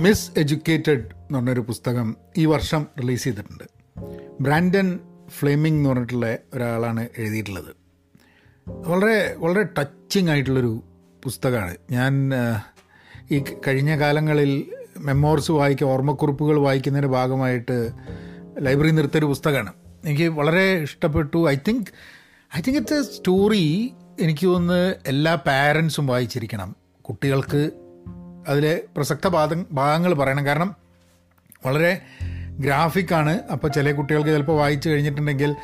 Miss educated എന്ന് പറഞ്ഞൊരു പുസ്തകം ഈ വർഷം റിലീസ് ചെയ്തിട്ടുണ്ട്. ബ്രാൻഡൻ ഫ്ലെമിംഗ് എന്ന് പറഞ്ഞിട്ടുള്ള ഒരാളാണ് എഴുതിയിട്ടുള്ളത്. വളരെ വളരെ ടച്ചിങ് ആയിട്ടുള്ളൊരു പുസ്തകമാണ്. ഞാൻ ഈ കഴിഞ്ഞ കാലങ്ങളിൽ മെമ്മോർസ് വായിക്കുക ഓർമ്മക്കുറിപ്പുകൾ വായിക്കുന്നതിന്റെ ഭാഗമായിട്ട് ലൈബ്രറി നിർത്തിയൊരു പുസ്തകമാണ്. എനിക്ക് വളരെ ഇഷ്ടപ്പെട്ടു. I think I think it's a story എനിക്ക് തോന്നുന്നു എല്ലാ പാരൻസും വായിച്ചിരിക്കണം. കുട്ടികൾക്ക് അതിലെ പ്രസക്ത ഭാഗ ഭാഗങ്ങൾ പറയണം. കാരണം വളരെ ഗ്രാഫിക്കാണ്. അപ്പോൾ ചില കുട്ടികൾക്ക് ചിലപ്പോൾ വായിച്ചു കഴിഞ്ഞിട്ടുണ്ടെങ്കിൽ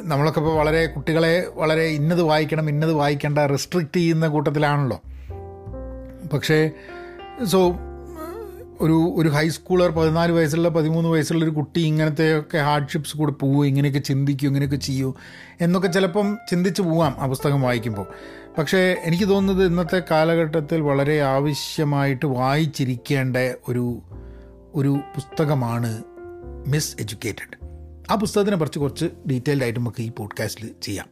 നമ്മളൊക്കെ ഇപ്പോൾ വളരെ കുട്ടികളെ വളരെ ഇന്നത് വായിക്കണം ഇന്നത് വായിക്കേണ്ട റെസ്ട്രിക്റ്റ് ചെയ്യുന്ന കൂട്ടത്തിലാണല്ലോ. പക്ഷേ സോ ഒരു ഒരു ഹൈസ്കൂളർ പതിനാല് വയസ്സുള്ള പതിമൂന്ന് വയസ്സുള്ള ഒരു കുട്ടി ഇങ്ങനത്തെയൊക്കെ ഹാർഡ്ഷിപ്സ് കൂടെ പോവും ഇങ്ങനെയൊക്കെ ചിന്തിക്കും ഇങ്ങനെയൊക്കെ ചെയ്യൂ എന്നൊക്കെ ചിലപ്പം ചിന്തിച്ച് പോവാം ആ പുസ്തകം വായിക്കുമ്പോൾ. പക്ഷേ എനിക്ക് തോന്നുന്നത് ഇന്നത്തെ കാലഘട്ടത്തിൽ വളരെ ആവശ്യമായിട്ട് വായിച്ചിരിക്കേണ്ട ഒരു ഒരു പുസ്തകമാണ് മിസ് എഡ്യൂക്കേറ്റഡ്. ആ പുസ്തകത്തിനെ കുറിച്ച് കുറച്ച് ഡീറ്റെയിൽഡ് ആയിട്ട് നമുക്ക് ഈ പോഡ്കാസ്റ്റിൽ ചെയ്യാം.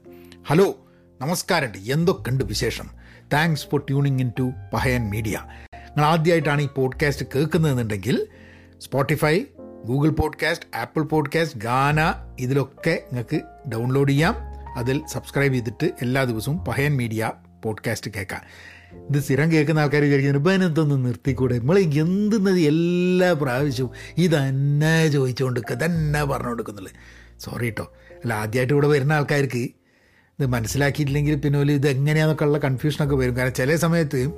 ഹലോ നമസ്കാരമുണ്ട്. എന്തൊക്കെയുണ്ട് വിശേഷം? Thanks for tuning in to Pahayan media നിങ്ങൾ ആദ്യമായിട്ടാണ് ഈ podcast കേൾക്കുന്നതെന്നുണ്ടെങ്കിൽ Spotify Google podcast Apple podcast Gaana ഇതിലൊക്കെ നിങ്ങൾക്ക് ഡൗൺലോഡ് ചെയ്യാം. അതിൽ സബ്സ്ക്രൈബ് ചെയ്തിട്ട് എല്ലാ ദിവസവും പഹയൻ മീഡിയ പോഡ്കാസ്റ്റ് കേൾക്കാം. ഇത് സ്ഥിരം കേൾക്കുന്ന ആൾക്കാർ വിചാരിക്കുന്നു ഇപ്പം എന്തൊന്ന് നിർത്തിക്കൂടെ? നമ്മൾ എന്തെന്നത് എല്ലാ പ്രാവശ്യവും ഇതന്നെ ചോദിച്ചുകൊണ്ടിരിക്കുക തന്നെ പറഞ്ഞു കൊടുക്കുന്നുള്ളു സോറി കേട്ടോ അല്ല ആദ്യമായിട്ട് ഇവിടെ വരുന്ന ആൾക്കാർക്ക് ഇത് മനസ്സിലാക്കിയിട്ടില്ലെങ്കിൽ പിന്നെ ഇത് എങ്ങനെയാണെന്നൊക്കെ ഉള്ള കൺഫ്യൂഷനൊക്കെ വരും. കാരണം ചില സമയത്ത്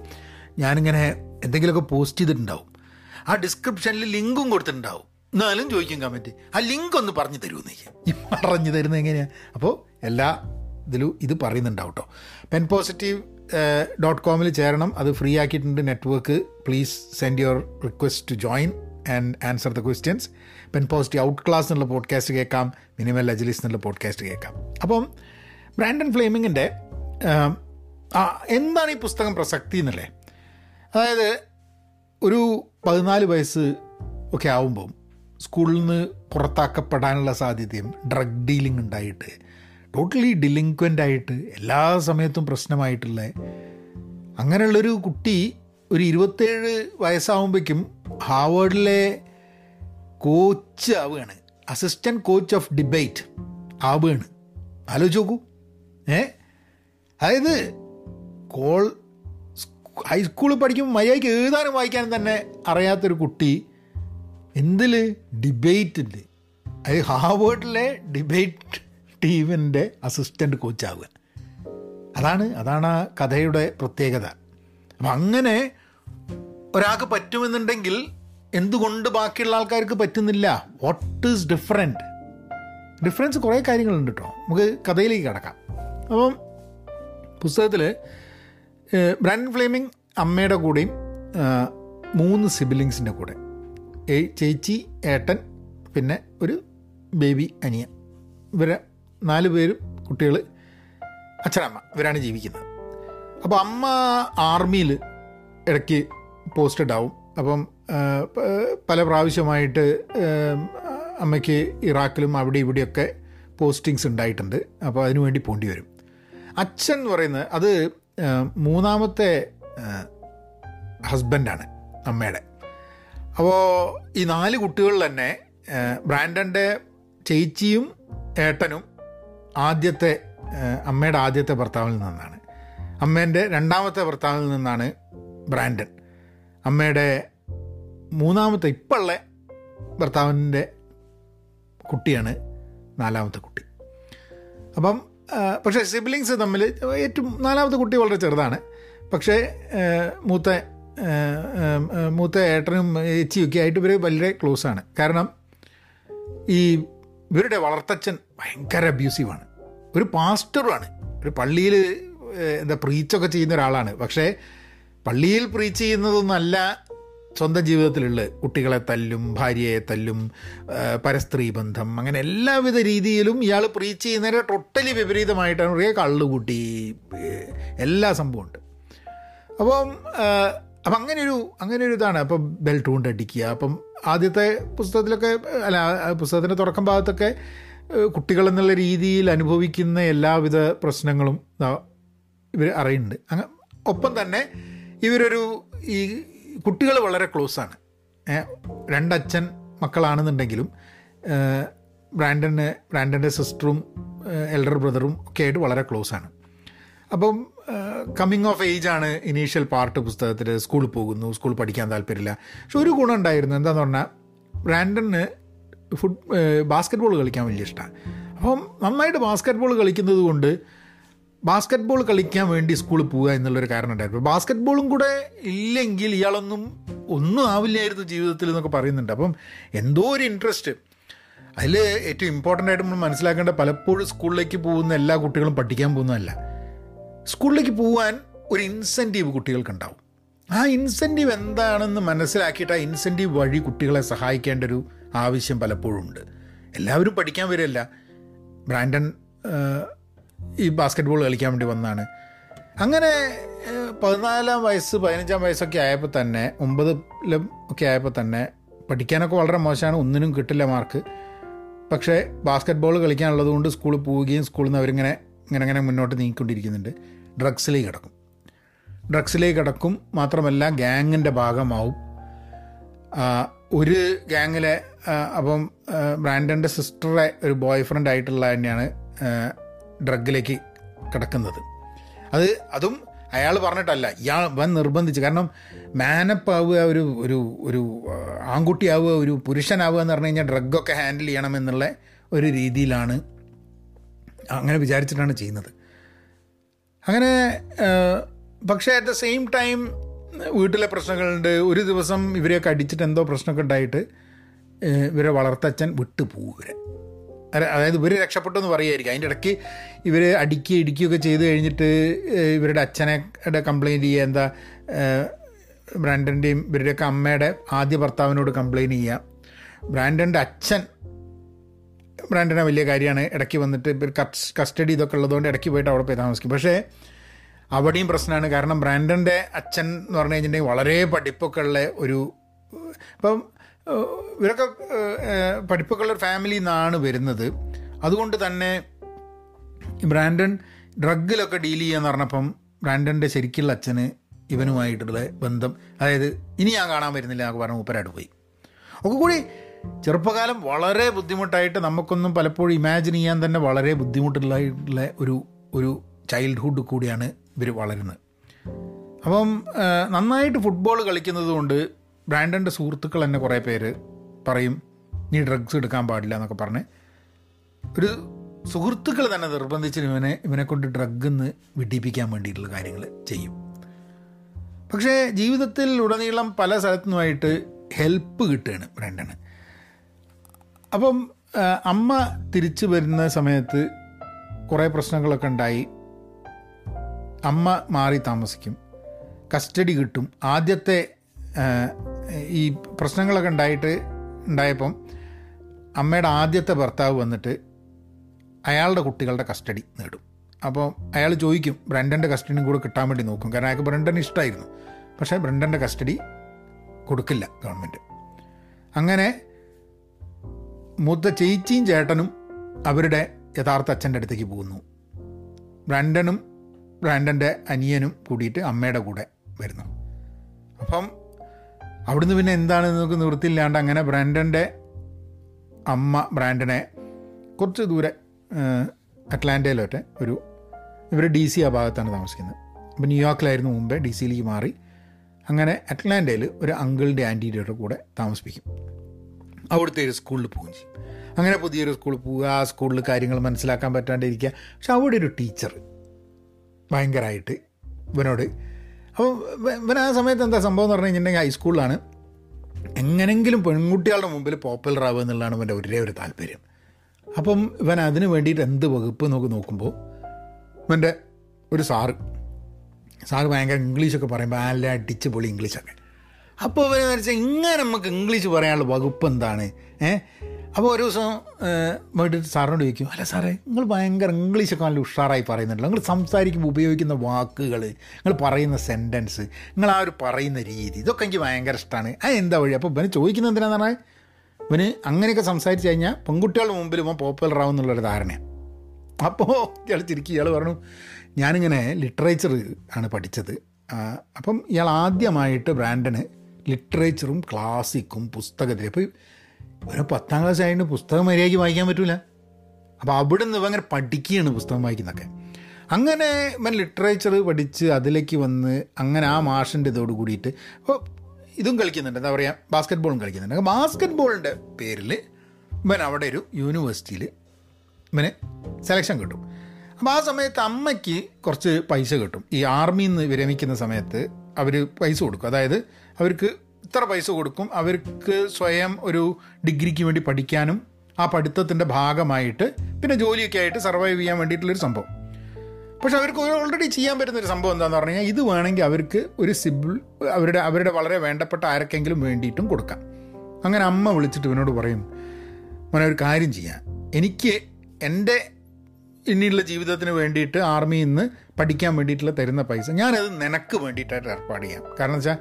ഞാനിങ്ങനെ എന്തെങ്കിലുമൊക്കെ പോസ്റ്റ് ചെയ്തിട്ടുണ്ടാവും. ആ ഡിസ്ക്രിപ്ഷനിൽ ലിങ്കും കൊടുത്തിട്ടുണ്ടാവും. എന്നാലും ചോദിക്കും കമന്റ് ആ ലിങ്ക് ഒന്ന് പറഞ്ഞു തരുമെന്ന് ഈ പറഞ്ഞു തരുന്നത് എങ്ങനെയാണ് അപ്പോൾ എല്ലാ ഇതിലും ഇത് പറയുന്നുണ്ടാവും കേട്ടോ പെൻ പോസിറ്റീവ് ഡോട്ട് കോമിൽ ചേരണം. അത് ഫ്രീ ആക്കിയിട്ടുണ്ട്. Network please send your request to join and answer the questions pen positive out class എന്നുള്ള പോഡ്കാസ്റ്റ് കേൾക്കാം. മിനിമൽ അജലിസ് എന്നുള്ള പോഡ്കാസ്റ്റ് കേൾക്കാം. അപ്പം ബ്രാൻഡൻ ഫ്ലെയിമിങ്ങിന്റെ എന്താണ് ഈ പുസ്തകം പ്രസക്തി എന്നല്ലേ അതായത് ഒരു പതിനാല് വയസ്സ് ഒക്കെ ആവുമ്പം സ്കൂളിൽ നിന്ന് പുറത്താക്കപ്പെടാനുള്ള സാധ്യതയും ഡ്രഗ് ഡീലിംഗ് ഉണ്ടായിട്ട് ടോട്ടലി ഡിലിങ്ക്വന്റ് ആയിട്ട് എല്ലാ സമയത്തും പ്രശ്നമായിട്ടുള്ള അങ്ങനെയുള്ളൊരു കുട്ടി ഒരു ഇരുപത്തേഴ് വയസ്സാവുമ്പോഴേക്കും ഹാവേഡിലെ കോച്ച് ആവുകയാണ്. അസിസ്റ്റന്റ് കോച്ച് ഓഫ് ഡിബേറ്റ് ആവുകയാണ്. ആലോചിച്ച് നോക്കൂ. ഏ? അതായത് കോൾ ഹൈസ്കൂളിൽ പഠിക്കുമ്പോൾ മര്യാദയ്ക്ക് എഴുതാനും വായിക്കാനും തന്നെ അറിയാത്തൊരു കുട്ടി എന്തിൽ ഡിബേറ്റിൽ അത് ഹാവേർഡിലെ ഡിബേറ്റ് ടീമിന്റെ അസിസ്റ്റന്റ് കോച്ചാവുക. അതാണ് അതാണ് ആ കഥയുടെ പ്രത്യേകത. അപ്പം അങ്ങനെ ഒരാൾക്ക് പറ്റുമെന്നുണ്ടെങ്കിൽ എന്തുകൊണ്ട് ബാക്കിയുള്ള ആൾക്കാർക്ക് പറ്റുന്നില്ല? വാട്ട് ഈസ് ഡിഫറെന്റ് ഡിഫറൻസ് കുറേ കാര്യങ്ങളുണ്ട് കേട്ടോ നമുക്ക് കഥയിലേക്ക് കിടക്കാം. അപ്പം പുസ്തകത്തിൽ ബ്രാൻഡൻ ഫ്ലെമിംഗ് അമ്മയുടെ കൂടെയും മൂന്ന് സിബിലിങ്സിന്റെ കൂടെ. ചേച്ചി ഏട്ടൻ പിന്നെ ഒരു ബേബി അനിയൻ. ഇവരെ നാല് പേരും കുട്ടികൾ അച്ഛനമ്മ ഇവരാണ് ജീവിക്കുന്നത്. അപ്പോൾ അമ്മ ആർമിയിൽ ഇടയ്ക്ക് പോസ്റ്റഡ് ആവും അപ്പം പല പ്രാവശ്യമായിട്ട് അമ്മയ്ക്ക് ഇറാഖിലും അവിടെ ഇവിടെയൊക്കെ പോസ്റ്റിങ്സ് ഉണ്ടായിട്ടുണ്ട്. അപ്പോൾ അതിനുവേണ്ടി പോണ്ടി വരും. അച്ഛൻ എന്ന് പറയുന്നത് അത് മൂന്നാമത്തെ ഹസ്ബൻഡാണ് അമ്മയുടെ. അപ്പോൾ ഈ നാല് കുട്ടികളിൽ തന്നെ ബ്രാൻഡന്റെ ചേച്ചിയും ഏട്ടനും ആദ്യത്തെ അമ്മയുടെ ആദ്യത്തെ ഭർത്താവിൽ നിന്നാണ്. അമ്മേന്റെ രണ്ടാമത്തെ ഭർത്താവിൽ നിന്നാണ് ബ്രാൻഡൻ. അമ്മയുടെ മൂന്നാമത്തെ ഇപ്പോഴുള്ള ഭർത്താവിന്റെ കുട്ടിയാണ് നാലാമത്തെ കുട്ടി. അപ്പം പക്ഷേ സിബ്ലിങ്സ് തമ്മിൽ ഏറ്റവും നാലാമത്തെ കുട്ടി വളരെ ചെറുതാണ്. പക്ഷേ മൂത്ത മൂത്ത ഏട്ടനും ഏച്ചിയൊക്കെ ആയിട്ട് ഇവർ വളരെ ക്ലോസ് ആണ്. കാരണം ഈ ഇവരുടെ വളർത്തച്ഛൻ ഭയങ്കര അബ്യൂസീവാണ് ഒരു പാസ്റ്ററുമാണ് ഒരു പള്ളിയിൽ എന്താ പ്രീച്ചൊക്കെ ചെയ്യുന്ന ഒരാളാണ്. പക്ഷേ പള്ളിയിൽ പ്രീച്ച് ചെയ്യുന്നതൊന്നല്ല സ്വന്തം ജീവിതത്തിലുള്ള കുട്ടികളെ തല്ലും ഭാര്യയെ തല്ലും പരസ്ത്രീ ബന്ധം അങ്ങനെ എല്ലാവിധ രീതിയിലും ഇയാൾ പ്രീച്ച് ചെയ്യുന്നതിന് ടോട്ടലി വിപരീതമായിട്ടാണ് പറയുക കള്ളുകൂട്ടി എല്ലാ സംഭവമുണ്ട് അപ്പം അപ്പം അങ്ങനെയൊരു അങ്ങനെയൊരു ഇതാണ്. അപ്പം ബെൽറ്റ് കൊണ്ട് അടിക്കുക. അപ്പം ആദ്യത്തെ പുസ്തകത്തിലൊക്കെ അല്ല പുസ്തകത്തിന്റെ തുടക്കം ഭാഗത്തൊക്കെ കുട്ടികൾ എന്നുള്ള രീതിയിൽ അനുഭവിക്കുന്ന എല്ലാവിധ പ്രശ്നങ്ങളും ഇവർ അറിയുന്നുണ്ട്. ഒപ്പം തന്നെ ഇവരൊരു ഈ കുട്ടികൾ വളരെ ക്ലോസ് ആണ് രണ്ടച്ഛൻ മക്കളാണെന്നുണ്ടെങ്കിലും ബ്രാൻഡന് ബ്രാൻഡന്റെ സിസ്റ്ററും എൽഡർ ബ്രദറും ഒക്കെ ആയിട്ട് വളരെ ക്ലോസ് ആണ് അപ്പം കമ്മിങ് ഓഫ് ഏജ് ആണ് ഇനീഷ്യൽ പാർട്ട് പുസ്തകത്തിൽ സ്കൂളിൽ പോകുന്നു സ്കൂൾ പഠിക്കാൻ താല്പര്യമില്ല. പക്ഷെ ഒരു ഗുണം ഉണ്ടായിരുന്നു എന്താന്ന് പറഞ്ഞാൽ ബ്രാൻഡന് ഫുട് ബാസ്ക്കറ്റ് ബോൾ കളിക്കാൻ വലിയ ഇഷ്ടമാണ് അപ്പം നന്നായിട്ട് ബാസ്ക്കറ്റ് ബോൾ കളിക്കുന്നത് കൊണ്ട് ബാസ്ക്കറ്റ് ബോൾ കളിക്കാൻ വേണ്ടി സ്കൂളിൽ പോവുക എന്നുള്ളൊരു കാരണം ഉണ്ടായിരുന്നു ബാസ്ക്കറ്റ് ബോളും കൂടെ ഇല്ലെങ്കിൽ ഇയാളൊന്നും ഒന്നും ആവില്ലായിരുന്നു ജീവിതത്തിൽ എന്നൊക്കെ പറയുന്നുണ്ട്. അപ്പം എന്തോ ഒരു ഇൻട്രസ്റ്റ് അതിൽ ഏറ്റവും ഇമ്പോർട്ടന്റ് ആയിട്ട് നമ്മൾ മനസ്സിലാക്കേണ്ട പലപ്പോഴും സ്കൂളിലേക്ക് പോകുന്ന എല്ലാ കുട്ടികളും പഠിക്കാൻ പോകുന്നതല്ല. സ്കൂളിലേക്ക് പോകാൻ ഒരു ഇൻസെന്റീവ് കുട്ടികൾക്കുണ്ടാവും. ആ ഇൻസെന്റീവ് എന്താണെന്ന് മനസ്സിലാക്കിയിട്ട് ആ ഇൻസെന്റീവ് വഴി കുട്ടികളെ സഹായിക്കേണ്ട ഒരു ആവശ്യം പലപ്പോഴും ഉണ്ട്. എല്ലാവരും പഠിക്കാൻ വരില്ല ബ്രാൻഡൻ ഈ ബാസ്ക്കറ്റ് ബോൾ കളിക്കാൻ വേണ്ടി വന്നതാണ് അങ്ങനെ പതിനാലാം വയസ്സ് പതിനഞ്ചാം വയസ്സൊക്കെ ആയപ്പോൾ തന്നെ ഒമ്പതിലും ഒക്കെ ആയപ്പോൾ തന്നെ പഠിക്കാനൊക്കെ വളരെ മോശമാണ് ഒന്നിനും കിട്ടില്ല മാർക്ക്. പക്ഷേ ബാസ്ക്കറ്റ് ബോൾ കളിക്കാനുള്ളത് കൊണ്ട് സ്കൂളിൽ പോവുകയും സ്കൂളിൽ നിന്ന് അവരിങ്ങനെ ഇങ്ങനെ ഇങ്ങനെ മുന്നോട്ട് നീങ്ങിക്കൊണ്ടിരിക്കുന്നുണ്ട്. ഡ്രഗ്സിലേക്ക് കിടക്കും. ഡ്രഗ്സിലേക്ക് കിടക്കും മാത്രമല്ല ഗ്യാങ്ങിന്റെ ഭാഗമാവും. ഒരു ഗ്യാങ്ങിലെ അപ്പം ബ്രാൻഡന്റെ സിസ്റ്ററെ ഒരു ബോയ് ഫ്രണ്ട് ആയിട്ടുള്ള തന്നെയാണ് ഡ്രഗിലേക്ക് കിടക്കുന്നത്. അത് അതും അയാൾ പറഞ്ഞിട്ടല്ല ഇയാൾ വൻ നിർബന്ധിച്ച്. കാരണം മാനപ്പ് ആവുക ഒരു ഒരു ഒരു ആൺകുട്ടിയാവുക ഒരു പുരുഷനാവുക എന്ന് പറഞ്ഞു കഴിഞ്ഞാൽ ഡ്രഗൊക്കെ ഹാൻഡിൽ ചെയ്യണം എന്നുള്ള ഒരു രീതിയിലാണ് അങ്ങനെ വിചാരിച്ചിട്ടാണ് ചെയ്യുന്നത്. അങ്ങനെ പക്ഷേ അറ്റ് ദ സെയിം ടൈം വീട്ടിലെ പ്രശ്നങ്ങളുണ്ട്. ഒരു ദിവസം ഇവരെയൊക്കെ അടിച്ചിട്ട് എന്തോ പ്രശ്നമൊക്കെ ഉണ്ടായിട്ട് ഇവരെ വളർത്തച്ഛൻ വിട്ടുപോകും ഇവരെ അതായത് ഇവർ രക്ഷപ്പെട്ടു എന്ന് പറയുമായിരിക്കും. അതിന്റെ ഇടയ്ക്ക് ഇവർ അടിക്കുക ഇടിക്കുകയൊക്കെ ചെയ്ത് കഴിഞ്ഞിട്ട് ഇവരുടെ അച്ഛനെ കംപ്ലയിന്റ് ചെയ്യുക എന്താ ബ്രാൻഡന്റെയും ഇവരുടെയൊക്കെ അമ്മയുടെ ആദ്യ ഭർത്താവിനോട് കംപ്ലയിന്റ് ചെയ്യുക. ബ്രാൻഡന്റെ അച്ഛൻ ബ്രാൻഡിനെ വലിയ കാര്യമാണ്. ഇടയ്ക്ക് വന്നിട്ട് ഇവർ കസ്റ്റഡി ഇതൊക്കെ ഉള്ളതുകൊണ്ട് ഇടയ്ക്ക് പോയിട്ട് അവിടെ പോയി താമസിക്കും. പക്ഷേ അവിടെയും പ്രശ്നമാണ്. കാരണം ബ്രാൻഡന്റെ അച്ഛൻ എന്ന് പറഞ്ഞു കഴിഞ്ഞിട്ടുണ്ടെങ്കിൽ വളരെ പഠിപ്പൊക്കെ ഉള്ള ഒരു ഇപ്പം ഇവരൊക്കെ പഠിപ്പൊക്കെയുള്ള ഫാമിലിയിൽ നിന്നാണ് വരുന്നത്. അതുകൊണ്ട് തന്നെ ബ്രാൻഡൺ ഡ്രഗിലൊക്കെ ഡീൽ ചെയ്യാന്ന് പറഞ്ഞപ്പം ബ്രാൻഡന്റെ ശരിക്കുള്ള അച്ഛന് ഇവനുമായിട്ടുള്ള ബന്ധം അതായത് ഇനി ഞാൻ കാണാൻ വരുന്നില്ല എന്നൊക്കെ പറഞ്ഞ് മൂപ്പരായിട്ട് പോയി. ഒക്കെ കൂടി ചെറുപ്പകാലം വളരെ ബുദ്ധിമുട്ടായിട്ട് നമുക്കൊന്നും പലപ്പോഴും ഇമാജിൻ ചെയ്യാൻ തന്നെ വളരെ ബുദ്ധിമുട്ടുള്ള ഒരു ഒരു ചൈൽഡ്ഹുഡ് കൂടിയാണ് ഇവർ വളരുന്നത്. അപ്പം നന്നായിട്ട് ഫുട്ബോൾ കളിക്കുന്നത് കൊണ്ട് ബ്രാൻഡന്റെ സുഹൃത്തുക്കൾ തന്നെ കുറേ പേര് പറയും നീ ഡ്രഗ്സ് എടുക്കാൻ പാടില്ല എന്നൊക്കെ പറഞ്ഞ്. ഒരു സുഹൃത്തുക്കൾ തന്നെ നിർബന്ധിച്ച് ഇവനെ ഇവനെ കൊണ്ട് ഡ്രഗ് എന്ന് വിടിപ്പിക്കാൻ വേണ്ടിയിട്ടുള്ള കാര്യങ്ങൾ ചെയ്യും. പക്ഷേ ജീവിതത്തിൽ ഉടനീളം പല സ്ഥലത്തുനിന്നുമായിട്ട് ഹെൽപ്പ് കിട്ടുകയാണ് ബ്രാൻഡന്. അപ്പം അമ്മ തിരിച്ചു വരുന്ന സമയത്ത് കുറേ പ്രശ്നങ്ങളൊക്കെ ഉണ്ടായി. അമ്മ മാറി താമസിക്കും. കസ്റ്റഡി കിട്ടും. ആദ്യത്തെ ഈ പ്രശ്നങ്ങളൊക്കെ ഉണ്ടായിട്ട് ഉണ്ടായപ്പം അമ്മയുടെ ആദ്യത്തെ ഭർത്താവ് വന്നിട്ട് അയാളുടെ കുട്ടികളുടെ കസ്റ്റഡി നേടും. അപ്പോൾ അയാൾ ചോദിക്കും ബ്രണ്ടന്റെ കസ്റ്റഡിയും കൂടെ കിട്ടാൻ വേണ്ടി നോക്കും. കാരണം അയാൾക്ക് ബ്രണ്ടൻ ഇഷ്ടമായിരുന്നു. പക്ഷേ ബ്രണ്ടന്റെ കസ്റ്റഡി കൊടുക്കില്ല ഗവൺമെന്റ്. അങ്ങനെ മൂത്ത ചേച്ചിയും ചേട്ടനും അവരുടെ യഥാർത്ഥ അച്ഛന്റെ അടുത്തേക്ക് പോകുന്നു. ബ്രാൻഡനും ബ്രാൻഡന്റെ അനിയനും കൂടിയിട്ട് അമ്മയുടെ കൂടെ വരുന്നു. അപ്പം അവിടുന്ന് പിന്നെ എന്താണ് നമുക്ക് നിവൃത്തിയില്ലാണ്ട് അങ്ങനെ ബ്രാൻഡന്റെ അമ്മ ബ്രാൻഡനെ കുറച്ച് ദൂരെ അറ്റ്ലാന്റയിലോട്ടെ ഒരു ഇവർ ഡി സി ആ ഭാഗത്താണ് താമസിക്കുന്നത്. അപ്പോൾ ന്യൂയോർക്കിലായിരുന്നു മുമ്പേ ഡി സിയിലേക്ക് മാറി. അങ്ങനെ അറ്റ്ലാന്റയിൽ ഒരു അങ്കിളിന്റെ ആന്റീരിയുടെ കൂടെ താമസിപ്പിക്കും. അവിടുത്തെ ഒരു സ്കൂളിൽ പോവുകയും ചെയ്യും. അങ്ങനെ പുതിയൊരു സ്കൂളിൽ പോവുക ആ സ്കൂളിൽ കാര്യങ്ങൾ മനസ്സിലാക്കാൻ പറ്റാണ്ടിരിക്കുക. പക്ഷെ അവിടെ ഒരു ടീച്ചർ ഭയങ്കരമായിട്ട് ഇവനോട് അപ്പോൾ ഇവൻ ആ സമയത്ത് എന്താ സംഭവം എന്ന് പറഞ്ഞു കഴിഞ്ഞിട്ടുണ്ടെങ്കിൽ ഹൈസ്കൂളിലാണ് എങ്ങനെങ്കിലും പെൺകുട്ടികളുടെ മുമ്പിൽ പോപ്പുലർ ആവുക എന്നുള്ളതാണ് ഇവന്റെ ഒരേ ഒരു താല്പര്യം. അപ്പം ഇവൻ അതിന് വേണ്ടിയിട്ട് എന്ത് വകുപ്പ് നോക്കി നോക്കുമ്പോൾ ഇവന്റെ ഒരു സാറ് സാറ് ഭയങ്കര ഇംഗ്ലീഷൊക്കെ പറയുമ്പോൾ നല്ല അടിച്ച് പൊളി ഇംഗ്ലീഷൊക്കെ അപ്പോൾ ഇവർ വെച്ചാൽ ഇങ്ങനെ നമുക്ക് ഇംഗ്ലീഷ് പറയാനുള്ള വകുപ്പ് എന്താണ്? ഏ? അപ്പോൾ ഒരു ദിവസം പോയിട്ട് സാറിനോട് ചോദിക്കും അല്ല സാറേ നിങ്ങൾ ഭയങ്കര ഇംഗ്ലീഷൊക്കെ നല്ല ഉഷാറായി പറയുന്നുണ്ടല്ലോ. നിങ്ങൾ സംസാരിക്കുമ്പോൾ ഉപയോഗിക്കുന്ന വാക്കുകൾ നിങ്ങൾ പറയുന്ന സെന്റൻസ് നിങ്ങൾ ആ ഒരു പറയുന്ന രീതി ഇതൊക്കെ എനിക്ക് ഭയങ്കര ഇഷ്ടമാണ് അത് എന്താ വഴി? അപ്പോൾ ഇവന് ചോദിക്കുന്നത് എന്തിനാന്ന് പറഞ്ഞാൽ ഇവന് അങ്ങനെയൊക്കെ സംസാരിച്ച് കഴിഞ്ഞാൽ പെൺകുട്ടികളുടെ മുമ്പിൽ ഇവൻ പോപ്പുലർ ആവും എന്നുള്ളൊരു ധാരണയാണ് അപ്പോൾ ഇയാൾ ചിരിക്കും. ഇയാൾ പറഞ്ഞു ഞാനിങ്ങനെ ലിറ്ററേച്ചർ ആണ് പഠിച്ചത്. അപ്പം ഇയാൾ ആദ്യമായിട്ട് ബ്രാൻഡന് ലിറ്ററേച്ചറും ക്ലാസിക്കും പുസ്തകത്തിൽ അപ്പോൾ ഇവന് പത്താം ക്ലാസ് ആയതുകൊണ്ട് പുസ്തകം മര്യാദയ്ക്ക് വായിക്കാൻ പറ്റില്ല അപ്പോൾ അവിടെ നിന്ന് അങ്ങനെ പഠിക്കുകയാണ് പുസ്തകം വായിക്കുന്നതൊക്കെ അങ്ങനെ ഇവൻ ലിറ്ററേച്ചർ പഠിച്ച് അതിലേക്ക് വന്ന് അങ്ങനെ ആ മാഷിന്റെ ഇതോട് കൂടിയിട്ട് അപ്പോൾ ഇതും കളിക്കുന്നുണ്ട്. എന്താ പറയുക ബാസ്ക്കറ്റ് ബോളും കളിക്കുന്നുണ്ട്. ബാസ്ക്കറ്റ് ബോളിന്റെ പേരിൽ ഇവൻ അവിടെ ഒരു യൂണിവേഴ്സിറ്റിയിൽ ഇവന് സെലക്ഷൻ കിട്ടും. അപ്പോൾ ആ സമയത്ത് അമ്മയ്ക്ക് കുറച്ച് പൈസ കിട്ടും. ഈ ആർമിയിൽ നിന്ന് വിരമിക്കുന്ന സമയത്ത് അവർ പൈസ കൊടുക്കും. അതായത് അവർക്ക് ഇത്ര പൈസ കൊടുക്കും. അവർക്ക് സ്വയം ഒരു ഡിഗ്രിക്ക് വേണ്ടി പഠിക്കാനും ആ പഠിത്തത്തിന്റെ ഭാഗമായിട്ട് പിന്നെ ജോലിയൊക്കെ ആയിട്ട് സർവൈവ് ചെയ്യാൻ വേണ്ടിയിട്ടുള്ളൊരു സംഭവം. പക്ഷെ അവർക്ക് ഓൾറെഡി ചെയ്യാൻ പറ്റുന്ന ഒരു സംഭവം എന്താണെന്ന് പറഞ്ഞു കഴിഞ്ഞാൽ ഇത് വേണമെങ്കിൽ അവർക്ക് ഒരു സിബിൾ അവരുടെ അവരുടെ വളരെ വേണ്ടപ്പെട്ട ആരൊക്കെങ്കിലും വേണ്ടിയിട്ടും കൊടുക്കാം. അങ്ങനെ അമ്മ വിളിച്ചിട്ട് ഇവനോട് പറയും മോനെ ഒരു കാര്യം ചെയ്യാം. എനിക്ക് എന്റെ ഇനിയുള്ള ജീവിതത്തിന് വേണ്ടിയിട്ട് ആർമിയിൽ നിന്ന് പഠിക്കാൻ വേണ്ടിയിട്ടുള്ള തരുന്ന പൈസ ഞാനത് നിനക്ക് വേണ്ടിയിട്ടായിട്ട് ഏർപ്പാട് ചെയ്യാം. കാരണം വെച്ചാൽ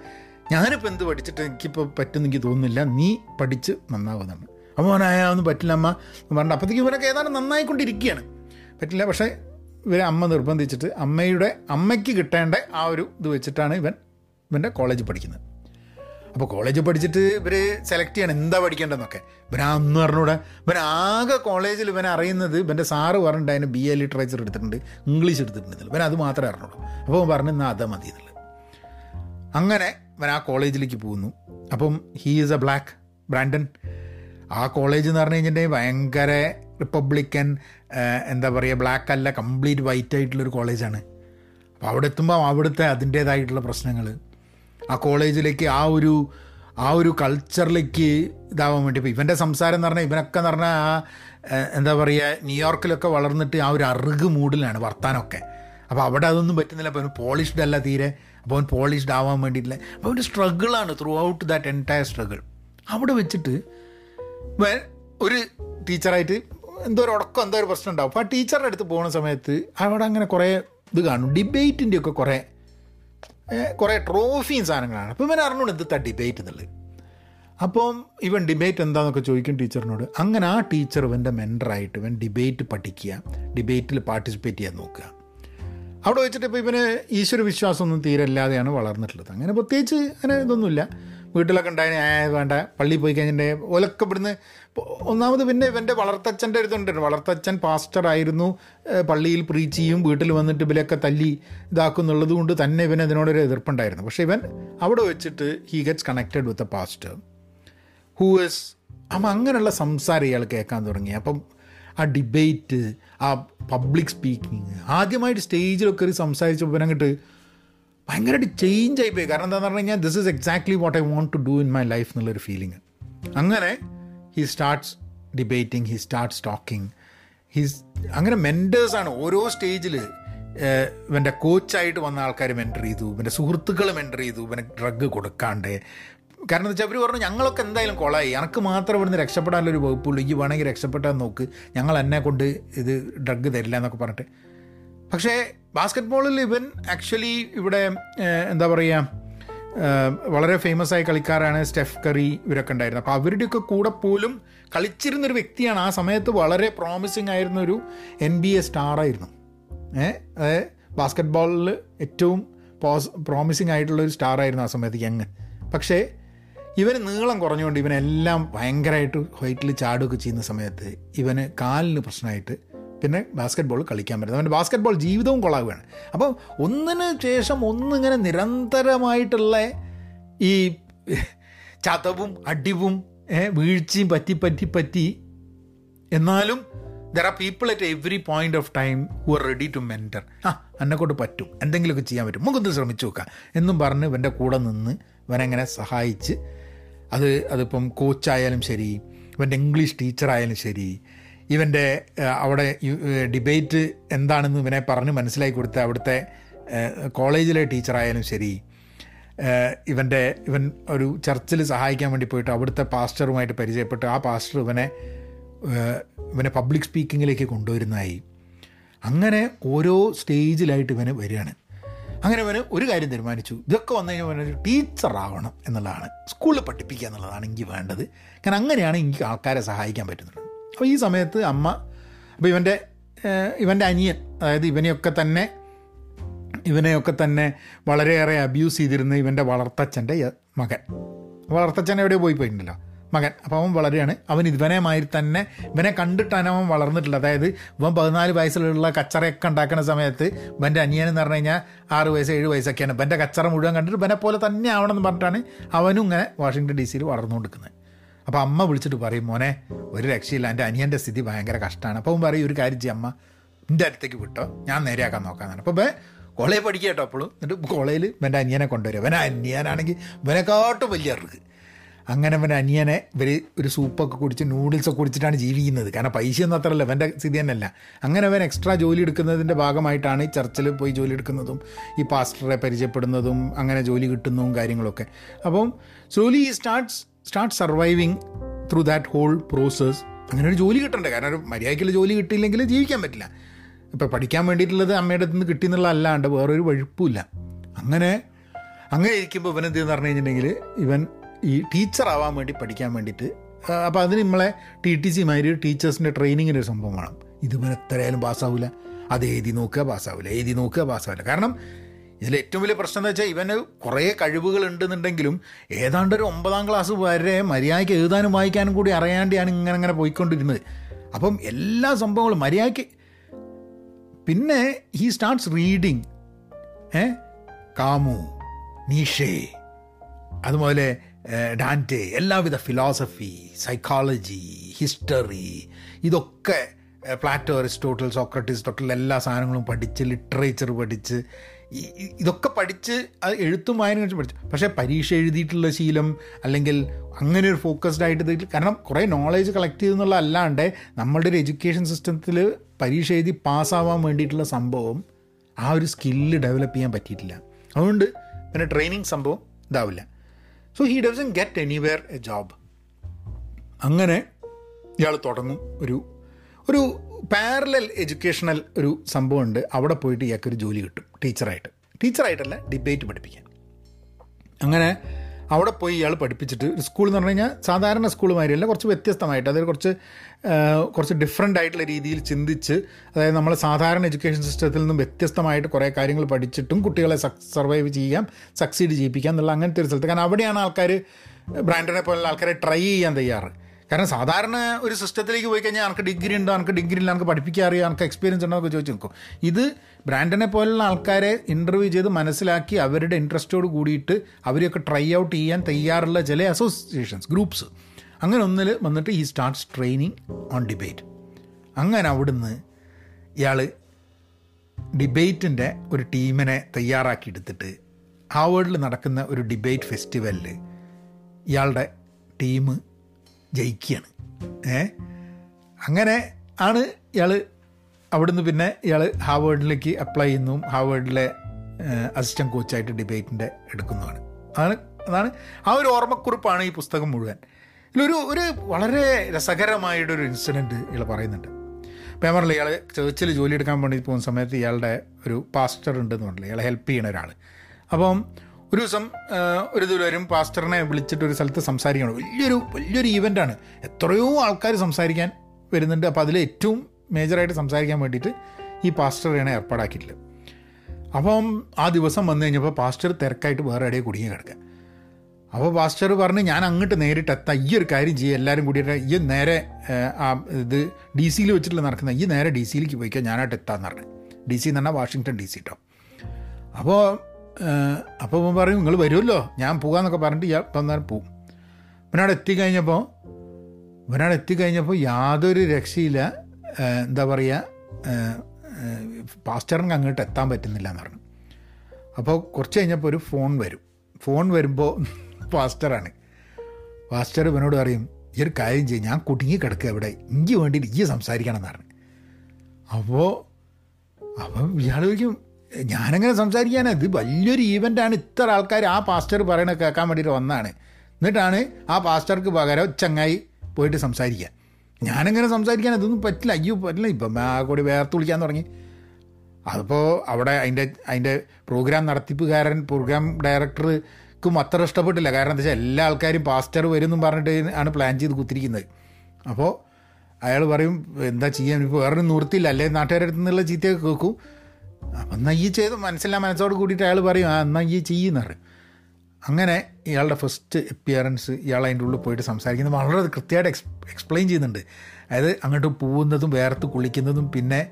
ഞാനിപ്പോൾ എന്ത് പഠിച്ചിട്ട് എനിക്കിപ്പോൾ പറ്റുമെന്ന് എനിക്ക് തോന്നുന്നില്ല. നീ പഠിച്ച് നന്നാവുന്നതാണ്. അപ്പോൾ മോനായ പറ്റില്ല അമ്മ പറഞ്ഞിട്ട് അപ്പോഴത്തേക്ക് ഇവനൊക്കെ ഏതാണ്ട് നന്നായിക്കൊണ്ടിരിക്കുകയാണ്. പറ്റില്ല പക്ഷേ ഇവരെ അമ്മ നിർബന്ധിച്ചിട്ട് അമ്മയുടെ അമ്മയ്ക്ക് കിട്ടേണ്ട ആ ഒരു ഇത് വെച്ചിട്ടാണ് ഇവൻ ഇവന്റെ കോളേജിൽ പഠിക്കുന്നത്. അപ്പോൾ കോളേജിൽ പഠിച്ചിട്ട് ഇവർ സെലക്ട് ചെയ്യണം എന്താ പഠിക്കേണ്ടതെന്നൊക്കെ. ഇവൻ അന്ന് പറഞ്ഞൂടെ ഇവൻ ആകെ കോളേജിൽ ഇവൻ അറിയുന്നത് ഇവന്റെ സാറ് പറഞ്ഞിട്ട് ബി എ ലിറ്ററേച്ചർ എടുത്തിട്ടുണ്ട് ഇംഗ്ലീഷ് എടുത്തിട്ടുണ്ട് ഇവൻ അത് മാത്രമേ അറിഞ്ഞുള്ളൂ. അപ്പോൾ പറഞ്ഞു എന്നാൽ അതാ മതി എന്നുള്ളത് അങ്ങനെ അവൻ ആ കോളേജിലേക്ക് പോകുന്നു. അപ്പം he is a black Brandon ആ കോളേജ് എന്ന് പറഞ്ഞു കഴിഞ്ഞിട്ടുണ്ടെങ്കിൽ ഭയങ്കര റിപ്പബ്ലിക്കൻ എന്താ പറയുക ബ്ലാക്ക് അല്ല കംപ്ലീറ്റ് വൈറ്റ് ആയിട്ടുള്ളൊരു കോളേജാണ് അപ്പോൾ അവിടെ എത്തുമ്പോൾ അവിടുത്തെ അതിന്റേതായിട്ടുള്ള പ്രശ്നങ്ങൾ. ആ കോളേജിലേക്ക് ആ ഒരു ആ ഒരു കൾച്ചറിലേക്ക് ഇതാവാൻ വേണ്ടി ഇപ്പോൾ ഇവന്റെ സംസാരം എന്ന് പറഞ്ഞാൽ ഇവനൊക്കെ എന്ന് പറഞ്ഞാൽ ആ എന്താ പറയുക ന്യൂയോർക്കിലൊക്കെ വളർന്നിട്ട് ആ ഒരു അറുക് മൂഡിലാണ് വർത്താനമൊക്കെ അപ്പോൾ അവിടെ അതൊന്നും പറ്റുന്നില്ല. അപ്പോൾ അവന് പോളിഷ്ഡ് അല്ല തീരെ. അപ്പോൾ അവൻ പോളിഷ്ഡ് ആവാൻ വേണ്ടിയിട്ടില്ല അപ്പോൾ അവന്റെ സ്ട്രഗിളാണ് throughout that entire struggle അവിടെ വെച്ചിട്ട് ഒരു ടീച്ചറായിട്ട് എന്തോ ഒരു ഉടക്കം എന്തോ ഒരു പ്രശ്നം ഉണ്ടാവും. അപ്പോൾ ആ ടീച്ചറുടെ അടുത്ത് പോകുന്ന സമയത്ത് അവിടെ അങ്ങനെ കുറേ ഇത് കാണും. ഡിബേറ്റിന്റെ ഒക്കെ കുറേ കുറേ ട്രോഫിയും സാധനങ്ങളാണ്. അപ്പോൾ ഇവൻ അറിഞ്ഞോണ്ട് എന്താ ഡിബേറ്റ് എന്നുള്ളത്? അപ്പം ഇവൻ ഡിബേറ്റ് എന്താണെന്നൊക്കെ ചോദിക്കും ടീച്ചറിനോട്. അങ്ങനെ ആ ടീച്ചർ ഇവന്റെ മെന്ററായിട്ട് ഇവൻ ഡിബേറ്റ് പഠിക്കുക ഡിബേറ്റിൽ പാർട്ടിസിപ്പേറ്റ് ചെയ്യാൻ നോക്കുക. അവിടെ വെച്ചിട്ട് ഇപ്പോൾ ഇവന് ഈശ്വര വിശ്വാസമൊന്നും തീരെ ഇല്ലാതെയാണ് വളർന്നിട്ടുള്ളത്. അങ്ങനെ പ്രത്യേകിച്ച് അങ്ങനെ ഇതൊന്നുമില്ല. വീട്ടിലൊക്കെ ഉണ്ടായ വേണ്ട. പള്ളിയിൽ പോയി കഴിഞ്ഞിട്ടുണ്ടെങ്കിൽ ഓലൊക്കെ ഇവിടുന്ന് ഒന്നാമത് പിന്നെ ഇവന്റെ വളർത്തച്ഛന്റെ ഒരു ഇതുണ്ട് വളർത്തച്ഛൻ പാസ്റ്ററായിരുന്നു പള്ളിയിൽ പ്രീച്ച് ചെയ്യും. വീട്ടിൽ വന്നിട്ട് ഇവരൊക്കെ തല്ലി ഇതാക്കുന്നുള്ളത് കൊണ്ട് തന്നെ ഇവൻ അതിനോടൊരു എതിർപ്പുണ്ടായിരുന്നു. പക്ഷേ ഇവൻ അവിടെ വെച്ചിട്ട് he gets connected with a pastor who is അപ്പം അങ്ങനെയുള്ള സംസാരം ഇയാൾ കേൾക്കാൻ തുടങ്ങി. അപ്പം ആ ഡിബേറ്റ് ആ പബ്ലിക് സ്പീക്കിങ് ആദ്യമായിട്ട് സ്റ്റേജിലൊക്കെ ഒരു സംസാരിച്ചപ്പോൾ അങ്ങോട്ട് ഭയങ്കരമായിട്ട് ചേഞ്ച് ആയിപ്പോയി കാരണം എന്താണെന്ന് പറഞ്ഞു കഴിഞ്ഞാൽ this is exactly what I want to do in my life എന്നുള്ളൊരു ഫീലിംഗ് അങ്ങനെ he starts debating he starts talking his അങ്ങനെ മെന്റേഴ്സാണ് ഓരോ സ്റ്റേജിൽ ഇവന്റെ കോച്ചായിട്ട് വന്ന ആൾക്കാർ മെന്റർ ചെയ്തു. ഇവന്റെ സുഹൃത്തുക്കൾ മെന്റർ ചെയ്തു. ഇവന് ഡ്രഗ് കൊടുക്കാണ്ട്. കാരണം എന്താ വെച്ചാൽ അവർ പറഞ്ഞു ഞങ്ങളൊക്കെ എന്തായാലും കൊളായി. എനിക്ക് മാത്രം ഇവിടുന്ന് രക്ഷപ്പെടാനുള്ളൊരു വകുപ്പുള്ളൂ. ഈ വേണമെങ്കിൽ രക്ഷപ്പെട്ടാൽ നോക്ക്. ഞങ്ങൾ എന്നെ കൊണ്ട് ഇത് ഡ്രഗ് തരില്ല എന്നൊക്കെ പറഞ്ഞിട്ട്. പക്ഷേ ബാസ്ക്കറ്റ് ബോളിൽ ഇവൻ ആക്ച്വലി ഇവിടെ എന്താ പറയുക വളരെ ഫേമസ് ആയ കളിക്കാരാണ് സ്റ്റെഫ് കറി ഇവരൊക്കെ ഉണ്ടായിരുന്നത്. അപ്പോൾ അവരുടെയൊക്കെ കൂടെ പോലും കളിച്ചിരുന്നൊരു വ്യക്തിയാണ്. ആ സമയത്ത് വളരെ പ്രോമിസിങ് ആയിരുന്ന ഒരു എൻ ബി എ സ്റ്റാറായിരുന്നു ഏഹ് അതായത് ബാസ്ക്കറ്റ് ബോളിൽ ഏറ്റവും പോസ് പ്രോമിസിങ് ആയിട്ടുള്ള ഒരു സ്റ്റാറായിരുന്നു ആ സമയത്ത് യങ്. പക്ഷേ ഇവന് നീളം കുറഞ്ഞുകൊണ്ട് ഇവനെല്ലാം ഭയങ്കരമായിട്ട് ഹൈറ്റിൽ ചാടുകയൊക്കെ ചെയ്യുന്ന സമയത്ത് ഇവന് കാലിന് പ്രശ്നമായിട്ട് പിന്നെ ബാസ്ക്കറ്റ് ബോൾ കളിക്കാൻ പറ്റുന്നത് അവന്റെ ബാസ്ക്കറ്റ് ബോൾ ജീവിതവും കൊളാവുകയാണ് അപ്പോൾ ഒന്നിന് ശേഷം ഒന്നിങ്ങനെ നിരന്തരമായിട്ടുള്ള ഈ ചതവും അടിവും വീഴ്ചയും പറ്റി പറ്റി പറ്റി എന്നാലും there are people at every point of time who are ready to mentor ആ എന്നെക്കൊണ്ട് പറ്റും. എന്തെങ്കിലുമൊക്കെ ചെയ്യാൻ പറ്റും. നമുക്കൊന്ന് ശ്രമിച്ചു നോക്കാം എന്നും പറഞ്ഞ് ഇവന്റെ കൂടെ നിന്ന് ഇവനെങ്ങനെ സഹായിച്ച് അത് അതിപ്പം കോച്ചായാലും ശരി ഇവന്റെ ഇംഗ്ലീഷ് ടീച്ചറായാലും ശരി ഇവന്റെ അവിടെ ഡിബേറ്റ് എന്താണെന്ന് ഇവനെ പറഞ്ഞ് മനസ്സിലാക്കി കൊടുത്ത അവിടുത്തെ കോളേജിലെ ടീച്ചറായാലും ശരി ഇവന്റെ ഇവൻ ഒരു ചർച്ചിൽ സഹായിക്കാൻ വേണ്ടി പോയിട്ട് അവിടുത്തെ പാസ്റ്ററുമായിട്ട് പരിചയപ്പെട്ട് ആ പാസ്റ്റർ ഇവനെ ഇവനെ പബ്ലിക് സ്പീക്കിങ്ങിലേക്ക് കൊണ്ടുവരുന്നതായി. അങ്ങനെ ഓരോ സ്റ്റേജിലായിട്ട് ഇവന് വരികയാണ്. അങ്ങനെ വരെ ഒരു കാര്യം തീരുമാനിച്ചു. ഇതൊക്കെ വന്നു കഴിഞ്ഞാൽ ഇവനൊരു ടീച്ചറാവണം എന്നുള്ളതാണ്. സ്കൂളിൽ പഠിപ്പിക്കുക എന്നുള്ളതാണ് എനിക്ക് വേണ്ടത്. കാരണം അങ്ങനെയാണ് എനിക്ക് ആൾക്കാരെ സഹായിക്കാൻ പറ്റുന്നത്. അപ്പോൾ ഈ സമയത്ത് അമ്മ അപ്പോൾ ഇവന്റെ ഇവന്റെ അനിയൻ അതായത് ഇവനെയൊക്കെ തന്നെ ഇവനെയൊക്കെ തന്നെ വളരെയേറെ അബ്യൂസ് ചെയ്തിരുന്ന ഇവന്റെ വളർത്തച്ഛന്റെ മകൻ. വളർത്തച്ഛൻ എവിടെയോ പോയി പോയിട്ടുണ്ടല്ലോ. മകൻ. അപ്പോൾ അവൻ വളരുകയാണ്. അവൻ ഇവനെമാതിരി തന്നെ ഇവനെ കണ്ടിട്ടാണ് അവൻ വളർന്നിട്ടുള്ളത്. അതായത് ഇവൻ പതിനാല് വയസ്സിലുള്ള കച്ചറയൊക്കെ ഉണ്ടാക്കുന്ന സമയത്ത് ഇവന്റെ അനിയൻ എന്ന് പറഞ്ഞു കഴിഞ്ഞാൽ ആറ് വയസ്സ് ഏഴ് വയസ്സൊക്കെയാണ്. ഇവന്റെ കച്ചറ മുഴുവൻ കണ്ടിട്ട് ഇവനെ പോലെ തന്നെ ആവണം എന്ന് പറഞ്ഞിട്ടാണ് അവനും ഇങ്ങനെ വാഷിങ്ടൺ ഡി സിയിൽ വളർന്നുകൊണ്ടിരിക്കുന്നത്. അപ്പോൾ അമ്മ വിളിച്ചിട്ട് പറയും മോനെ ഒരു രക്ഷയില്ല. എന്റെ അനിയന്റെ സ്ഥിതി ഭയങ്കര കഷ്ടമാണ്. അപ്പോൾ അവൻ പറയും ഒരു കാര്യം ചെയ്യും അമ്മ. എന്റെ അടുത്തേക്ക് വിട്ടോ. ഞാൻ നേരെയാക്കാൻ നോക്കാമെന്നാണ് അപ്പോൾ കോളേജ് പഠിക്കുക കേട്ടോ അപ്പോഴും എന്നിട്ട് കോളേജിൽ ഇവന്റെ അനിയനെ കൊണ്ടുവരും. ഇവൻ അനിയനാണെങ്കിൽ ഇവനെക്കാട്ടും വലിയ അറിവ് അങ്ങനെ അവൻ അനിയനെ ഇവർ ഒരു സൂപ്പൊക്കെ കുടിച്ച് നൂഡിൽസൊക്കെ കുടിച്ചിട്ടാണ് ജീവിക്കുന്നത്. കാരണം പൈസയൊന്നും അത്രയല്ല അവന്റെ സ്ഥിതി തന്നെയല്ല. അങ്ങനെ അവൻ എക്സ്ട്രാ ജോലി എടുക്കുന്നതിന്റെ ഭാഗമായിട്ടാണ് ഈ ചർച്ചിൽ പോയി ജോലി എടുക്കുന്നതും ഈ പാസ്റ്ററെ പരിചയപ്പെടുന്നതും അങ്ങനെ ജോലി കിട്ടുന്നതും കാര്യങ്ങളൊക്കെ. അപ്പം slowly starts start surviving through that whole process അങ്ങനെ ഒരു ജോലി കിട്ടണ്ടേ? കാരണം ഒരു മര്യാദയ്ക്കുള്ള ജോലി കിട്ടിയില്ലെങ്കിൽ ജീവിക്കാൻ പറ്റില്ല. ഇപ്പം പഠിക്കാൻ വേണ്ടിയിട്ടുള്ളത് അമ്മയുടെ അടുത്ത് നിന്ന് കിട്ടിയെന്നുള്ള അല്ലാണ്ട് വേറൊരു വഴുപ്പില്ല അങ്ങനെ അങ്ങനെ ഇരിക്കുമ്പോൾ ഇവൻ എന്ത് പറഞ്ഞു കഴിഞ്ഞിട്ടുണ്ടെങ്കിൽ ഇവൻ ഈ ടീച്ചറാവാൻ വേണ്ടി പഠിക്കാൻ വേണ്ടിയിട്ട് അപ്പോൾ അതിന് നമ്മളെ ടി ടി സി മാതിരി ടീച്ചേഴ്സിന്റെ ട്രെയിനിങ്ങിന്റെ ഒരു സംഭവം വേണം. ഇതുപോലെ എത്രയായാലും പാസ്സാവില്ല അത് എഴുതി നോക്കുക പാസ്സാവില്ല എഴുതി നോക്കുക പാസ്സാവില്ല കാരണം ഇതിൽ ഏറ്റവും വലിയ പ്രശ്നം എന്ന് വെച്ചാൽ ഇവന് കുറേ കഴിവുകൾ ഉണ്ടെന്നുണ്ടെങ്കിലും ഏതാണ്ട് ഒരു ഒമ്പതാം ക്ലാസ് വരെ മര്യാദയ്ക്ക് എഴുതാനും വായിക്കാനും കൂടി അറിയാണ്ടാണ് ഇങ്ങനെ ഇങ്ങനെ പോയിക്കൊണ്ടിരുന്നത്. അപ്പം എല്ലാ സംഭവങ്ങളും മര്യാദയ്ക്ക് പിന്നെ ഹീ സ്റ്റാർട്ട്സ് റീഡിങ് ഏ? കാമു നീഷേ അതുപോലെ ഡാന്റെ എല്ലാവിധ ഫിലോസഫി സൈക്കോളജി ഹിസ്റ്ററി ഇതൊക്കെ പ്ലാറ്റോ അരിസ്റ്റോട്ടൽ സോക്രട്ടീസ് തൊട്ടുള്ള എല്ലാ സാധനങ്ങളും പഠിച്ച് ലിറ്ററേച്ചർ പഠിച്ച് ഇതൊക്കെ പഠിച്ച് അത് എഴുത്തും വായന വെച്ച് പഠിച്ചു. പക്ഷേ പരീക്ഷ എഴുതിയിട്ടുള്ള ശീലം അല്ലെങ്കിൽ അങ്ങനെ ഒരു ഫോക്കസ്ഡ് ആയിട്ട് ഇതിൽ കാരണം കുറേ നോളേജ് കളക്ട് ചെയ്തെന്നുള്ള അല്ലാണ്ട് നമ്മളുടെ ഒരു എഡ്യൂക്കേഷൻ സിസ്റ്റത്തിൽ പരീക്ഷ എഴുതി പാസ്സാവാൻ വേണ്ടിയിട്ടുള്ള സംഭവം ആ ഒരു സ്കില്ല് ഡെവലപ്പ് ചെയ്യാൻ പറ്റിയിട്ടില്ല. അതുകൊണ്ട് പിന്നെ ട്രെയിനിങ് സംഭവം ഇതാവില്ല. So he doesn't get anywhere a job അങ്ങനെ ഇയാൾ തുടങ്ങും. ഒരു ഒരു പാരലൽ എഡ്യൂക്കേഷണൽ ഒരു സംഭവമുണ്ട്. അവിടെ പോയിട്ട് ഇയാൾക്കൊരു ജോലി കിട്ടും. ടീച്ചറായിട്ട്. ടീച്ചറായിട്ടല്ല ഡിബേറ്റ് പഠിപ്പിക്കാൻ. അങ്ങനെ അവിടെ പോയി ഇയാൾ പഠിപ്പിച്ചിട്ട് സ്കൂൾ എന്ന് പറഞ്ഞു കഴിഞ്ഞാൽ സാധാരണ സ്കൂൾ മാതിരിയല്ല കുറച്ച് വ്യത്യസ്തമായിട്ട് അതായത് കുറച്ച് കുറച്ച് ഡിഫറെന്റ് ആയിട്ടുള്ള രീതിയിൽ ചിന്തിച്ച് അതായത് നമ്മളെ സാധാരണ എഡ്യൂക്കേഷൻ സിസ്റ്റത്തിൽ നിന്നും വ്യത്യസ്തമായിട്ട് കുറേ കാര്യങ്ങൾ പഠിച്ചിട്ടും കുട്ടികളെ സർവൈവ് ചെയ്യാം സക്സീഡ് ചെയ്യിപ്പിക്കാം എന്നുള്ള അങ്ങനത്തെ ഒരു സ്ഥലത്ത്. കാരണം അവിടെയാണ് ആൾക്കാർ ബ്രാൻഡിനെ പോലുള്ള ആൾക്കാരെ ട്രൈ ചെയ്യാൻ തയ്യാറ്. കാരണം സാധാരണ ഒരു സിസ്റ്റത്തിലേക്ക് പോയി കഴിഞ്ഞാൽ എനിക്ക് ഡിഗ്രി ഉണ്ടോ എനിക്ക് ഡിഗ്രി ഇല്ല എനിക്ക് പഠിപ്പിക്കാൻ അറിയാം എനിക്ക് എക്സ്പീരിയൻസ് ഉണ്ടോ എന്നൊക്കെ ചോദിച്ചു നോക്കും ഇത് ബ്രാൻഡിനെ പോലുള്ള ആൾക്കാരെ ഇന്റർവ്യൂ ചെയ്ത് മനസ്സിലാക്കി അവരുടെ ഇൻട്രസ്റ്റോട് കൂടിയിട്ട് അവരെയൊക്കെ ട്രൈ ഔട്ട് ചെയ്യാൻ തയ്യാറുള്ള ചില അസോസിയേഷൻസ് ഗ്രൂപ്പ്സ് അങ്ങനെ ഒന്നിൽ വന്നിട്ട് ഈ സ്റ്റാർട്ട്സ് ട്രെയിനിങ് ഓൺ ഡിബേറ്റ് അങ്ങനെ അവിടുന്ന് ഇയാൾ ഡിബേറ്റിന്റെ ഒരു ടീമിനെ തയ്യാറാക്കി എടുത്തിട്ട് ഹാവേഡിൽ നടക്കുന്ന ഒരു ഡിബേറ്റ് ഫെസ്റ്റിവലിൽ ഇയാളുടെ ടീം ജയിക്കുകയാണ് ഏ? അങ്ങനെ ആണ് ഇയാൾ അവിടുന്ന് പിന്നെ ഇയാൾ ഹാവേഡിലേക്ക് അപ്ലൈ ചെയ്യുന്നു. ഹാവേഡിലെ അസിസ്റ്റന്റ് കോച്ചായിട്ട് ഡിബേറ്റിന്റെ എടുക്കുന്നതാണ്. അതാണ് അതാണ് ആ ഒരു ഓർമ്മക്കുറിപ്പാണ് ഈ പുസ്തകം മുഴുവൻ. ഇതിലൊരു ഒരു വളരെ രസകരമായിട്ടൊരു ഇൻസിഡന്റ് ഇയാൾ പറയുന്നുണ്ട്. ഞാൻ പറഞ്ഞില്ല ഇയാൾ ചേർച്ചിൽ ജോലി എടുക്കാൻ വേണ്ടി പോകുന്ന സമയത്ത് ഇയാളുടെ ഒരു പാസ്റ്റർ ഉണ്ടെന്ന് പറഞ്ഞില്ല ഇയാളെ ഹെൽപ്പ് ചെയ്യണ ഒരാൾ അപ്പം ഒരു ദിവസം ഒരു ഇത് വരും. പാസ്റ്ററിനെ വിളിച്ചിട്ട് ഒരു സ്ഥലത്ത് സംസാരിക്കണം. വലിയൊരു വലിയൊരു ഈവന്റാണ് എത്രയോ ആൾക്കാർ സംസാരിക്കാൻ വരുന്നുണ്ട്. അപ്പോൾ അതിൽ ഏറ്റവും മേജറായിട്ട് സംസാരിക്കാൻ വേണ്ടിയിട്ട് ഈ പാസ്റ്ററിനെ ഏർപ്പാടാക്കിയിട്ടില്ല. അപ്പം ആ ദിവസം വന്നു കഴിഞ്ഞപ്പോൾ പാസ്റ്റർ തിരക്കായിട്ട് വേറെ ഇടയിൽ കുടുങ്ങി കിടക്കുക. അപ്പോൾ പാസ്റ്റർ പറഞ്ഞ് ഞാൻ അങ്ങോട്ട് നേരിട്ട് എത്താം. ഈ ഒരു കാര്യം ചെയ്യുക എല്ലാവരും കൂടിയിട്ട് ഈ നേരെ ആ ഇത് ഡി സിയിൽ വെച്ചിട്ടുള്ള നടക്കുന്ന ഈ നേരെ ഡി സിയിലേക്ക് പോയിക്കോ. ഞാനായിട്ട് എത്താമെന്ന് പറഞ്ഞു. ഡി സി എന്ന് പറഞ്ഞാൽ വാഷിങ്ടൺ ഡി സി കേട്ടോ അപ്പോൾ അപ്പോൾ പറയും നിങ്ങൾ വരുമല്ലോ. ഞാൻ പോകാമെന്നൊക്കെ പറഞ്ഞിട്ട് ഇയാൾ വന്നാൽ പോവും. ഇവനവിടെ എത്തിക്കഴിഞ്ഞപ്പോൾ ഇവനവിടെ എത്തിക്കഴിഞ്ഞപ്പോൾ യാതൊരു രക്ഷയില്ല. എന്താ പറയുക പാസ്റ്ററിന് അങ്ങോട്ട് എത്താൻ പറ്റുന്നില്ല എന്ന് പറഞ്ഞു. അപ്പോൾ കുറച്ച് കഴിഞ്ഞപ്പോൾ ഒരു ഫോൺ വരും. ഫോൺ വരുമ്പോൾ പാസ്റ്ററാണ്. പാസ്റ്റർ ഇവനോട് പറയും ഈ ഒരു കാര്യം ചെയ്യും. ഞാൻ കുടുങ്ങി കിടക്കുക ഇവിടെ. ഇഞ്ചി വേണ്ടിയിട്ട് ഈ സംസാരിക്കണം എന്നാണ് അപ്പോൾ അപ്പം ഇയാൾ ചോദിക്കും ഞാനങ്ങനെ സംസാരിക്കാൻ ഇത് വലിയൊരു ഈവന്റാണ് ഇത്ര ആൾക്കാർ ആ പാസ്റ്റർ പറയണത് കേൾക്കാൻ വേണ്ടിയിട്ട് വന്നതാണ് എന്നിട്ടാണ് ആ പാസ്റ്റർക്ക് പകരം ചങ്ങായി പോയിട്ട് സംസാരിക്കുക ഞാനങ്ങനെ സംസാരിക്കാൻ ഇതൊന്നും പറ്റില്ല. അയ്യോ പറ്റില്ല. ഇപ്പം ആ കൂടി വേർത്ത് വിളിക്കാൻ തുടങ്ങി. അതിപ്പോൾ അവിടെ അതിന്റെ അതിന്റെ പ്രോഗ്രാം നടത്തിപ്പുകാരൻ പ്രോഗ്രാം ഡയറക്ടർക്കും അത്ര ഇഷ്ടപ്പെട്ടില്ല. കാരണം എന്താ വെച്ചാൽ എല്ലാ ആൾക്കാരും പാസ്റ്റർ വരുമെന്നും പറഞ്ഞിട്ട് ആണ് പ്ലാൻ ചെയ്ത് കുത്തിരിക്കുന്നത്. അപ്പോൾ അയാൾ പറയും എന്താ ചെയ്യാൻ ഇപ്പോൾ വേറൊരു നിവൃത്തിയില്ല. അല്ലേ നാട്ടുകാരുടെ അടുത്ത് ചീത്തയൊക്കെ കേൾക്കും. അപ്പം എന്നാൽ ഈ ചെയ്ത് മനസ്സിലാ മനസ്സോട് കൂടിയിട്ട് അയാൾ പറയും ആ എന്നാൽ ഈ ചെയ്യുന്ന പറയും. അങ്ങനെ ഇയാളുടെ ഫസ്റ്റ് അപ്പിയറൻസ് ഇയാൾ അതിന്റെ ഉള്ളിൽ പോയിട്ട് സംസാരിക്കുന്നത് വളരെ കൃത്യമായിട്ട് എക്സ് എക്സ്പ്ലെയിൻ ചെയ്യുന്നുണ്ട്. അതായത് അങ്ങോട്ട് പോകുന്നതും വേർത്ത് കുളിക്കുന്നതും പിന്നെ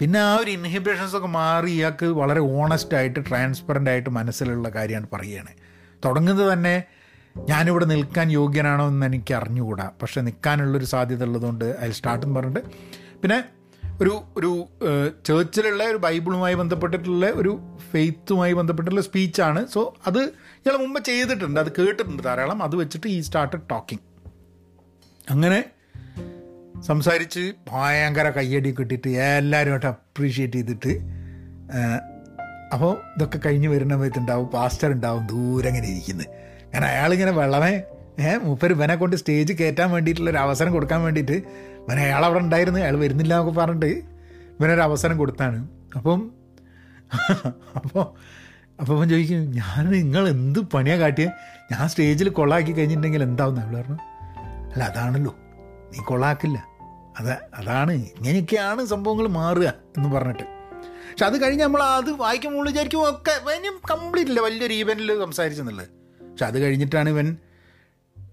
പിന്നെ ആ ഒരു ഇൻഹിബിഷൻസ് ഒക്കെ മാറി ഇയാൾക്ക് വളരെ ഓണസ്റ്റ് ആയിട്ട് ട്രാൻസ്പെറന്റ് ആയിട്ട് മനസ്സിലുള്ള കാര്യമാണ് പറയുകയാണ്. തുടങ്ങുന്നത് തന്നെ ഞാനിവിടെ നിൽക്കാൻ യോഗ്യനാണോ എന്ന് എനിക്ക് അറിഞ്ഞുകൂടാ പക്ഷേ നിൽക്കാനുള്ളൊരു സാധ്യത ഉള്ളതുകൊണ്ട് അതിൽ സ്റ്റാർട്ട് എന്ന് പറഞ്ഞിട്ട്. പിന്നെ ഒരു ഒരു ചേർച്ചിലുള്ള ഒരു ബൈബിളുമായി ബന്ധപ്പെട്ടിട്ടുള്ള ഒരു ഫെയ്ത്തുമായി ബന്ധപ്പെട്ടുള്ള സ്പീച്ചാണ് സോ അത് ഇയാൾ മുമ്പ് ചെയ്തിട്ടുണ്ട്. അത് കേട്ടിട്ടുണ്ട് ധാരാളം. അത് വെച്ചിട്ട് ഈ സ്റ്റാർട്ട് ടോക്കിംഗ് അങ്ങനെ സംസാരിച്ച് ഭയങ്കര കയ്യടി കിട്ടിയിട്ട് എല്ലാവരുമായിട്ട് അപ്രീഷിയേറ്റ് ചെയ്തിട്ട് അപ്പോൾ ഇതൊക്കെ കഴിഞ്ഞ് വരുന്ന സമയത്തുണ്ടാവും പാസ്റ്റർ ഉണ്ടാവും ദൂരെ ഇങ്ങനെ ഇരിക്കുന്നത് കാരണം അയാളിങ്ങനെ വെള്ളമേ ഏഹ് മൂപ്പര് ഇവനെ കൊണ്ട് സ്റ്റേജ് കയറ്റാൻ വേണ്ടിയിട്ടുള്ള ഒരു അവസരം കൊടുക്കാൻ വേണ്ടിയിട്ട് ഇവൻ അയാൾ അവിടെ ഉണ്ടായിരുന്നു. അയാൾ വരുന്നില്ല എന്നൊക്കെ പറഞ്ഞിട്ട് ഇവനൊരു അവസരം കൊടുത്താണ്. അപ്പം അപ്പോൾ അപ്പോൾ അവൻ ചോദിക്കും ഞാൻ നിങ്ങൾ എന്ത് പണിയാണ് കാട്ടിയത് ഞാൻ സ്റ്റേജിൽ കൊള്ളാക്കി കഴിഞ്ഞിട്ടുണ്ടെങ്കിൽ എന്താവുന്ന? അയാൾ പറഞ്ഞു അല്ല അതാണല്ലോ. നീ കൊള്ളാക്കില്ല അത് അതാണ്. ഇങ്ങനെയൊക്കെയാണ് സംഭവങ്ങൾ മാറുക എന്ന് പറഞ്ഞിട്ട്. പക്ഷെ അത് കഴിഞ്ഞ് നമ്മൾ അത് വായിക്കുമ്പോൾ വിചാരിക്കും ഒക്കെ ഇവനും കംപ്ലീറ്റ് ഇല്ല. വലിയൊരു ഈവന്റിൽ സംസാരിച്ചെന്നുള്ളത്. പക്ഷെ അത് കഴിഞ്ഞിട്ടാണ് ഇവൻ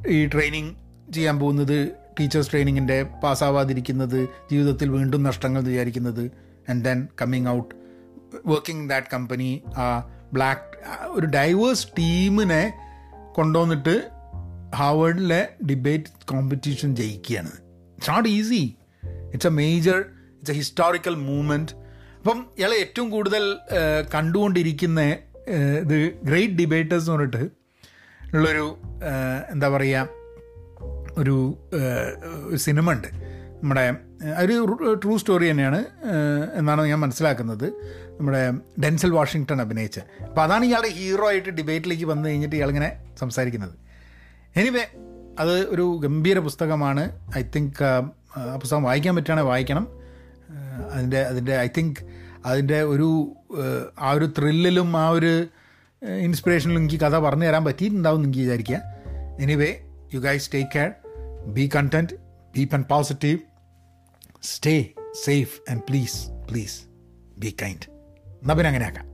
ഈ ട്രെയിനിങ് ചെയ്യാൻ പോകുന്നത് ടീച്ചേഴ്സ് ട്രെയിനിങ്ങിന്റെ പാസ്സാവാതിരിക്കുന്നത് ജീവിതത്തിൽ വീണ്ടും നഷ്ടങ്ങൾ വിചാരിക്കുന്നത് and then coming out working that company ആ ബ്ലാക്ക് ഒരു ഡൈവേഴ്സ് ടീമിനെ കൊണ്ടുവന്നിട്ട് ഹാവേഡിലെ debate competition ജയിക്കുകയാണ്. It's not easy it's a major it's a historical movement അപ്പം ഇയാളെ ഏറ്റവും കൂടുതൽ കണ്ടുകൊണ്ടിരിക്കുന്ന ഇത് ഗ്രേറ്റ് ഡിബേറ്റേഴ്സ് എന്ന് പറഞ്ഞിട്ട് ഉള്ളൊരു എന്താ പറയുക ഒരു സിനിമ ഉണ്ട് നമ്മുടെ ഒരു ട്രൂ സ്റ്റോറി തന്നെയാണ് എന്നാണ് ഞാൻ മനസ്സിലാക്കുന്നത്. നമ്മുടെ ഡെൻസൽ വാഷിങ്ടൺ അഭിനയിച്ച. അപ്പോൾ അതാണ് ഇയാളുടെ ഹീറോ ആയിട്ട് ഡിബേറ്റിലേക്ക് വന്നു കഴിഞ്ഞിട്ട് ഇയാളിങ്ങനെ സംസാരിക്കുന്നത്. എനിവേ അത് ഒരു ഗംഭീര പുസ്തകമാണ്. ഐ തിങ്ക് ആ പുസ്തകം വായിക്കാൻ പറ്റുകയാണെങ്കിൽ വായിക്കണം. അതിന്റെ അതിന്റെ ഐ തിങ്ക് അതിന്റെ ഒരു ആ ഒരു ത്രില്ലിലും ആ ഒരു ഇൻസ്പിറേഷനിലും എനിക്ക് കഥ പറഞ്ഞു തരാൻ പറ്റിയിട്ടുണ്ടാവും എനിക്ക് വിചാരിക്കുക. Anyway you guys take care. B content B pen positive stay safe and please please be kind എന്നാൽ പിന്നെ അങ്ങനെ ആക്കാം